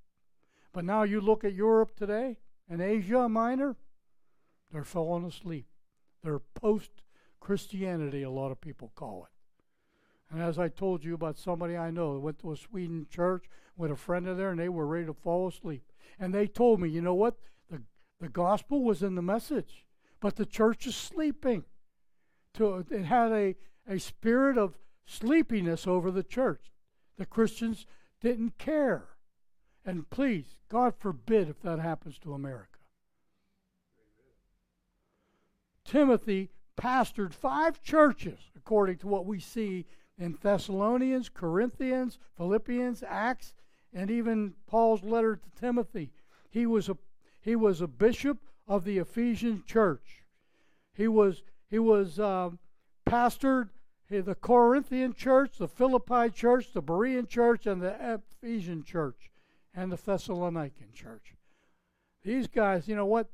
But now you look at Europe today and Asia Minor, they're falling asleep. They're post Christianity, a lot of people call it. And as I told you about somebody I know went to a Sweden church with a friend of there and they were ready to fall asleep. And they told me, you know what? The, the gospel was in the message, but the church is sleeping. To, it had a, a spirit of sleepiness over the church. The Christians didn't care. And please, God forbid if that happens to America. Timothy pastored five churches, according to what we see in Thessalonians, Corinthians, Philippians, Acts, and even Paul's letter to Timothy. He was a he was a bishop of the Ephesian church. He was he was um, pastored the Corinthian church, the Philippi church, the Berean church, and the Ephesian church, and the Thessalonican church. These guys, you know what?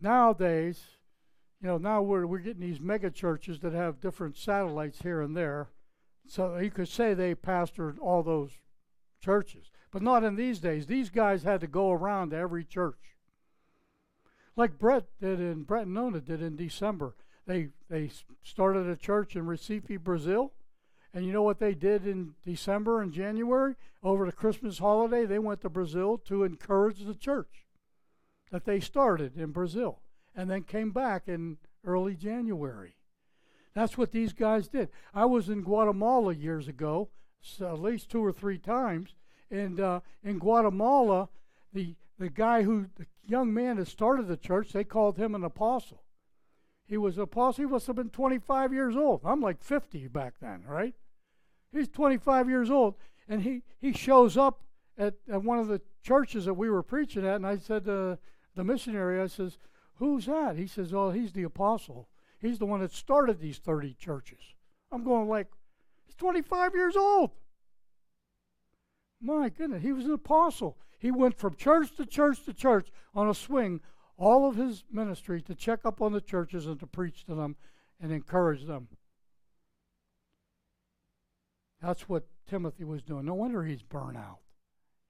Nowadays, you know, now we're, we're getting these mega churches that have different satellites here and there. So you could say they pastored all those churches, but not in these days. These guys had to go around to every church. Like Brett did in Brett and Nona did in December. They they started a church in Recife, Brazil. And you know what they did in December and January? Over the Christmas holiday, they went to Brazil to encourage the church that they started in Brazil and then came back in early January. That's what these guys did. I was in Guatemala years ago, so at least two or three times. And uh, in Guatemala, the, the guy who, the young man that started the church, they called him an apostle. He was an apostle. He must have been 25 years old. I'm like 50 back then, right? He's 25 years old. And he, he shows up at, at one of the churches that we were preaching at. And I said to the missionary, I says, Who's that? He says, Oh, he's the apostle. He's the one that started these 30 churches. I'm going like, He's 25 years old. My goodness, he was an apostle. He went from church to church to church on a swing all of his ministry to check up on the churches and to preach to them and encourage them. That's what Timothy was doing. No wonder he's burnt out.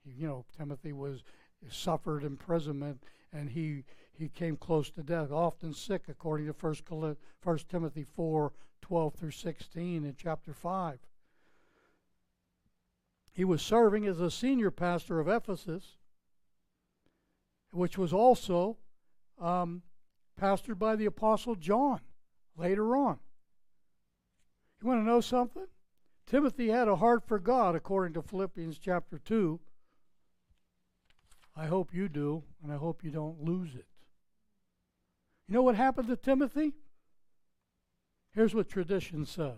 you know, Timothy was suffered imprisonment and he he came close to death, often sick, according to First First Timothy four twelve through sixteen in chapter five. He was serving as a senior pastor of Ephesus, which was also um, pastored by the Apostle John later on. You want to know something? Timothy had a heart for God, according to Philippians chapter 2. I hope you do, and I hope you don't lose it. You know what happened to Timothy? Here's what tradition says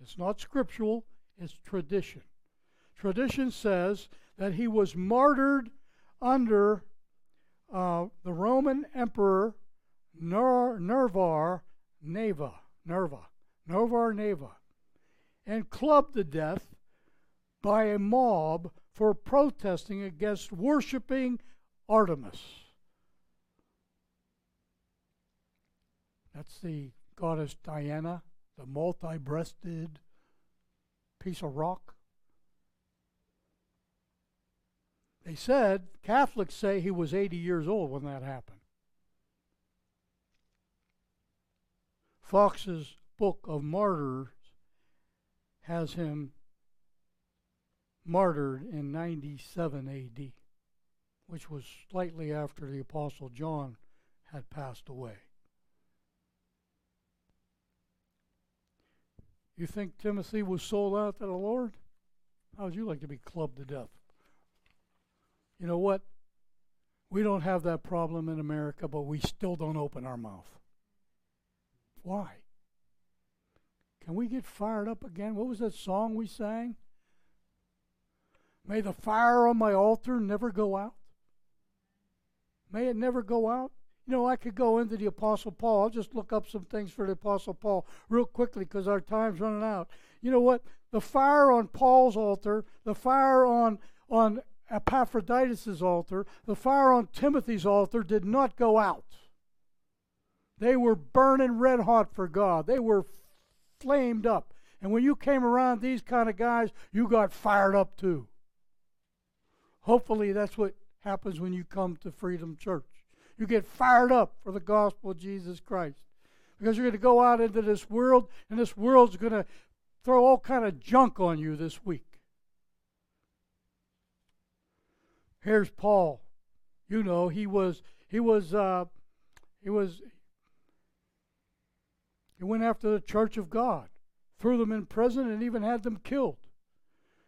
it's not scriptural, it's tradition. Tradition says that he was martyred under uh, the Roman Emperor Ner- Nervar Neva, Nerva, Nervar Neva, and clubbed to death by a mob for protesting against worshiping Artemis. That's the goddess Diana, the multi breasted piece of rock. They said, Catholics say he was 80 years old when that happened. Fox's Book of Martyrs has him martyred in 97 AD, which was slightly after the Apostle John had passed away. You think Timothy was sold out to the Lord? How would you like to be clubbed to death? You know what? We don't have that problem in America, but we still don't open our mouth. Why? Can we get fired up again? What was that song we sang? May the fire on my altar never go out. May it never go out. You know, I could go into the Apostle Paul. I'll just look up some things for the Apostle Paul real quickly because our time's running out. You know what? The fire on Paul's altar, the fire on on Epaphroditus' altar, the fire on Timothy's altar did not go out. They were burning red hot for God. They were flamed up. And when you came around these kind of guys, you got fired up too. Hopefully, that's what happens when you come to Freedom Church. You get fired up for the gospel of Jesus Christ. Because you're going to go out into this world, and this world's going to throw all kind of junk on you this week. Here's Paul. You know, he was he was uh, he was he went after the church of God, threw them in prison, and even had them killed.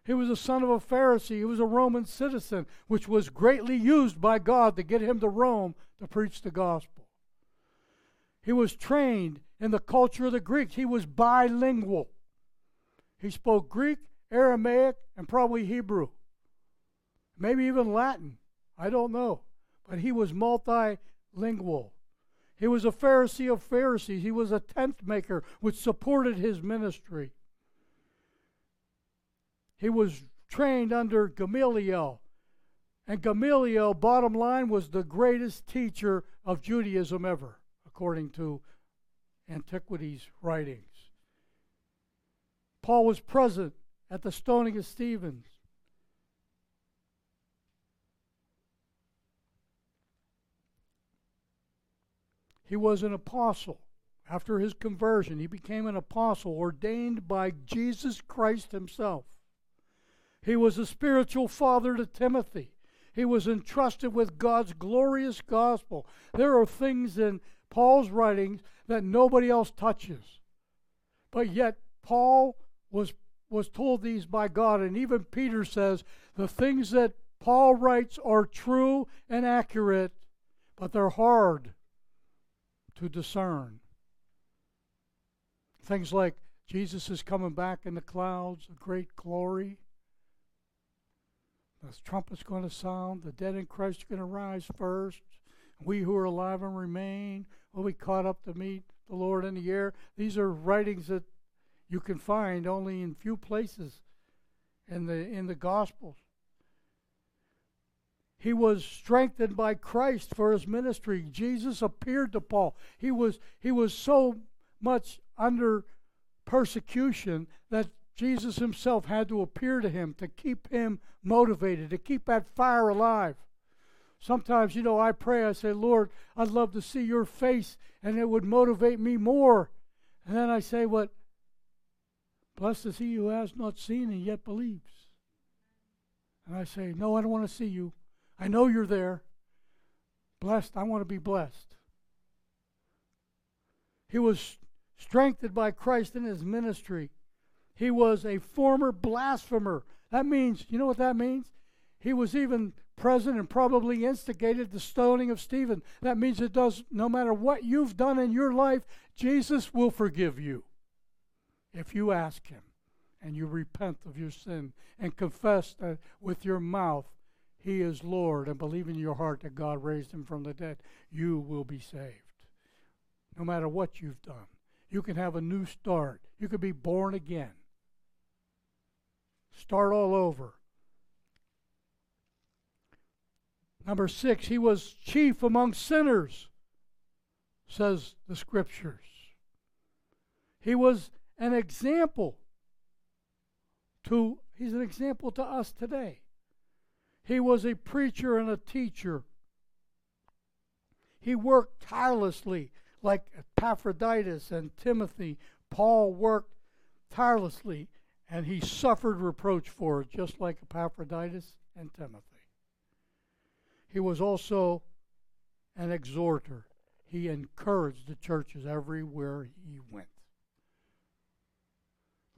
He was a son of a Pharisee. He was a Roman citizen, which was greatly used by God to get him to Rome to preach the gospel. He was trained in the culture of the Greeks. He was bilingual. He spoke Greek, Aramaic, and probably Hebrew. Maybe even Latin. I don't know. But he was multilingual. He was a Pharisee of Pharisees. He was a tent maker, which supported his ministry. He was trained under Gamaliel. And Gamaliel, bottom line, was the greatest teacher of Judaism ever, according to Antiquities writings. Paul was present at the stoning of Stephen. He was an apostle. After his conversion, he became an apostle ordained by Jesus Christ himself. He was a spiritual father to Timothy. He was entrusted with God's glorious gospel. There are things in Paul's writings that nobody else touches. But yet, Paul was, was told these by God, and even Peter says the things that Paul writes are true and accurate, but they're hard to discern. Things like Jesus is coming back in the clouds, a great glory. The trumpet's going to sound. The dead in Christ are going to rise first. We who are alive and remain will be caught up to meet the Lord in the air. These are writings that you can find only in few places in the in the Gospels. He was strengthened by Christ for his ministry. Jesus appeared to Paul. He was, he was so much under persecution that Jesus himself had to appear to him to keep him motivated, to keep that fire alive. Sometimes, you know, I pray, I say, Lord, I'd love to see your face, and it would motivate me more. And then I say, What? Blessed is he who has not seen and yet believes. And I say, No, I don't want to see you. I know you're there. Blessed, I want to be blessed. He was strengthened by Christ in his ministry. He was a former blasphemer. That means, you know what that means? He was even present and probably instigated the stoning of Stephen. That means it does, no matter what you've done in your life, Jesus will forgive you if you ask Him and you repent of your sin and confess that with your mouth he is Lord and believe in your heart that God raised him from the dead, you will be saved. No matter what you've done, you can have a new start. You can be born again. Start all over. Number six, he was chief among sinners, says the scriptures. He was an example to, he's an example to us today. He was a preacher and a teacher. He worked tirelessly, like Epaphroditus and Timothy. Paul worked tirelessly And he suffered reproach for it, just like Epaphroditus and Timothy. He was also an exhorter. He encouraged the churches everywhere he went.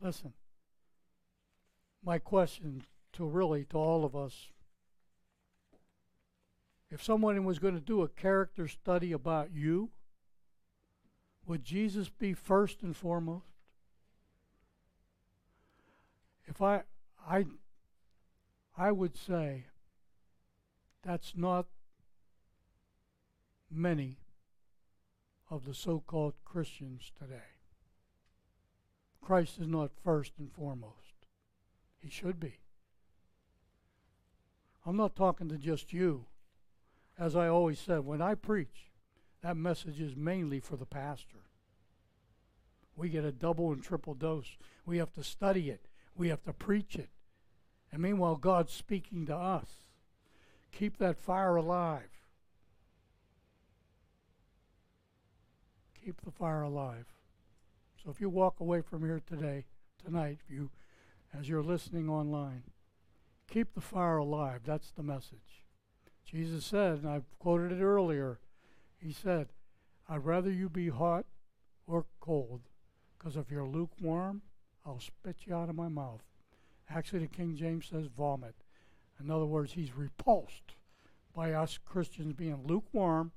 Listen, my question to really to all of us if someone was going to do a character study about you, would Jesus be first and foremost? If I I I would say that's not many of the so-called Christians today. Christ is not first and foremost. He should be. I'm not talking to just you. As I always said, when I preach, that message is mainly for the pastor. We get a double and triple dose. We have to study it, we have to preach it. And meanwhile, God's speaking to us. Keep that fire alive. Keep the fire alive. So if you walk away from here today, tonight, if you, as you're listening online, keep the fire alive. That's the message. Jesus said, and I've quoted it earlier, he said, I'd rather you be hot or cold, because if you're lukewarm, I'll spit you out of my mouth. Actually, the King James says vomit. In other words, he's repulsed by us Christians being lukewarm,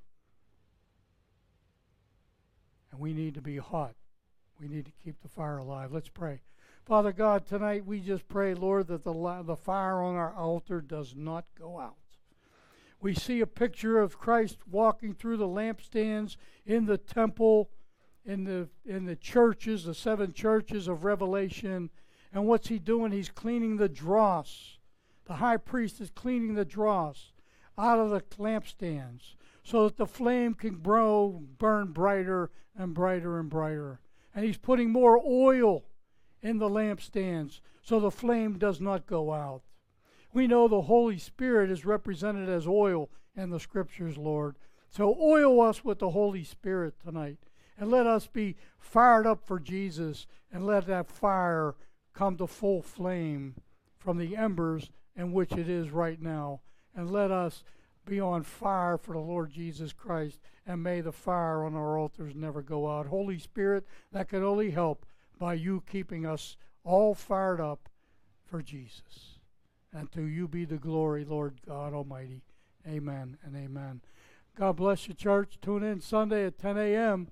and we need to be hot. We need to keep the fire alive. Let's pray. Father God, tonight we just pray, Lord, that the, the fire on our altar does not go out we see a picture of Christ walking through the lampstands in the temple, in the in the churches, the seven churches of Revelation. And what's he doing? He's cleaning the dross. The high priest is cleaning the dross out of the lampstands so that the flame can grow, burn brighter and brighter and brighter. And he's putting more oil in the lampstands so the flame does not go out. We know the Holy Spirit is represented as oil in the scriptures, Lord. So oil us with the Holy Spirit tonight. And let us be fired up for Jesus and let that fire come to full flame from the embers in which it is right now. And let us be on fire for the Lord Jesus Christ. And may the fire on our altars never go out. Holy Spirit, that can only help by you keeping us all fired up for Jesus. And to you be the glory, Lord God Almighty. Amen and amen. God bless you, church. Tune in Sunday at 10 a.m.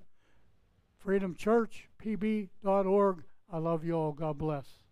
Freedom Church, pb.org. I love you all. God bless.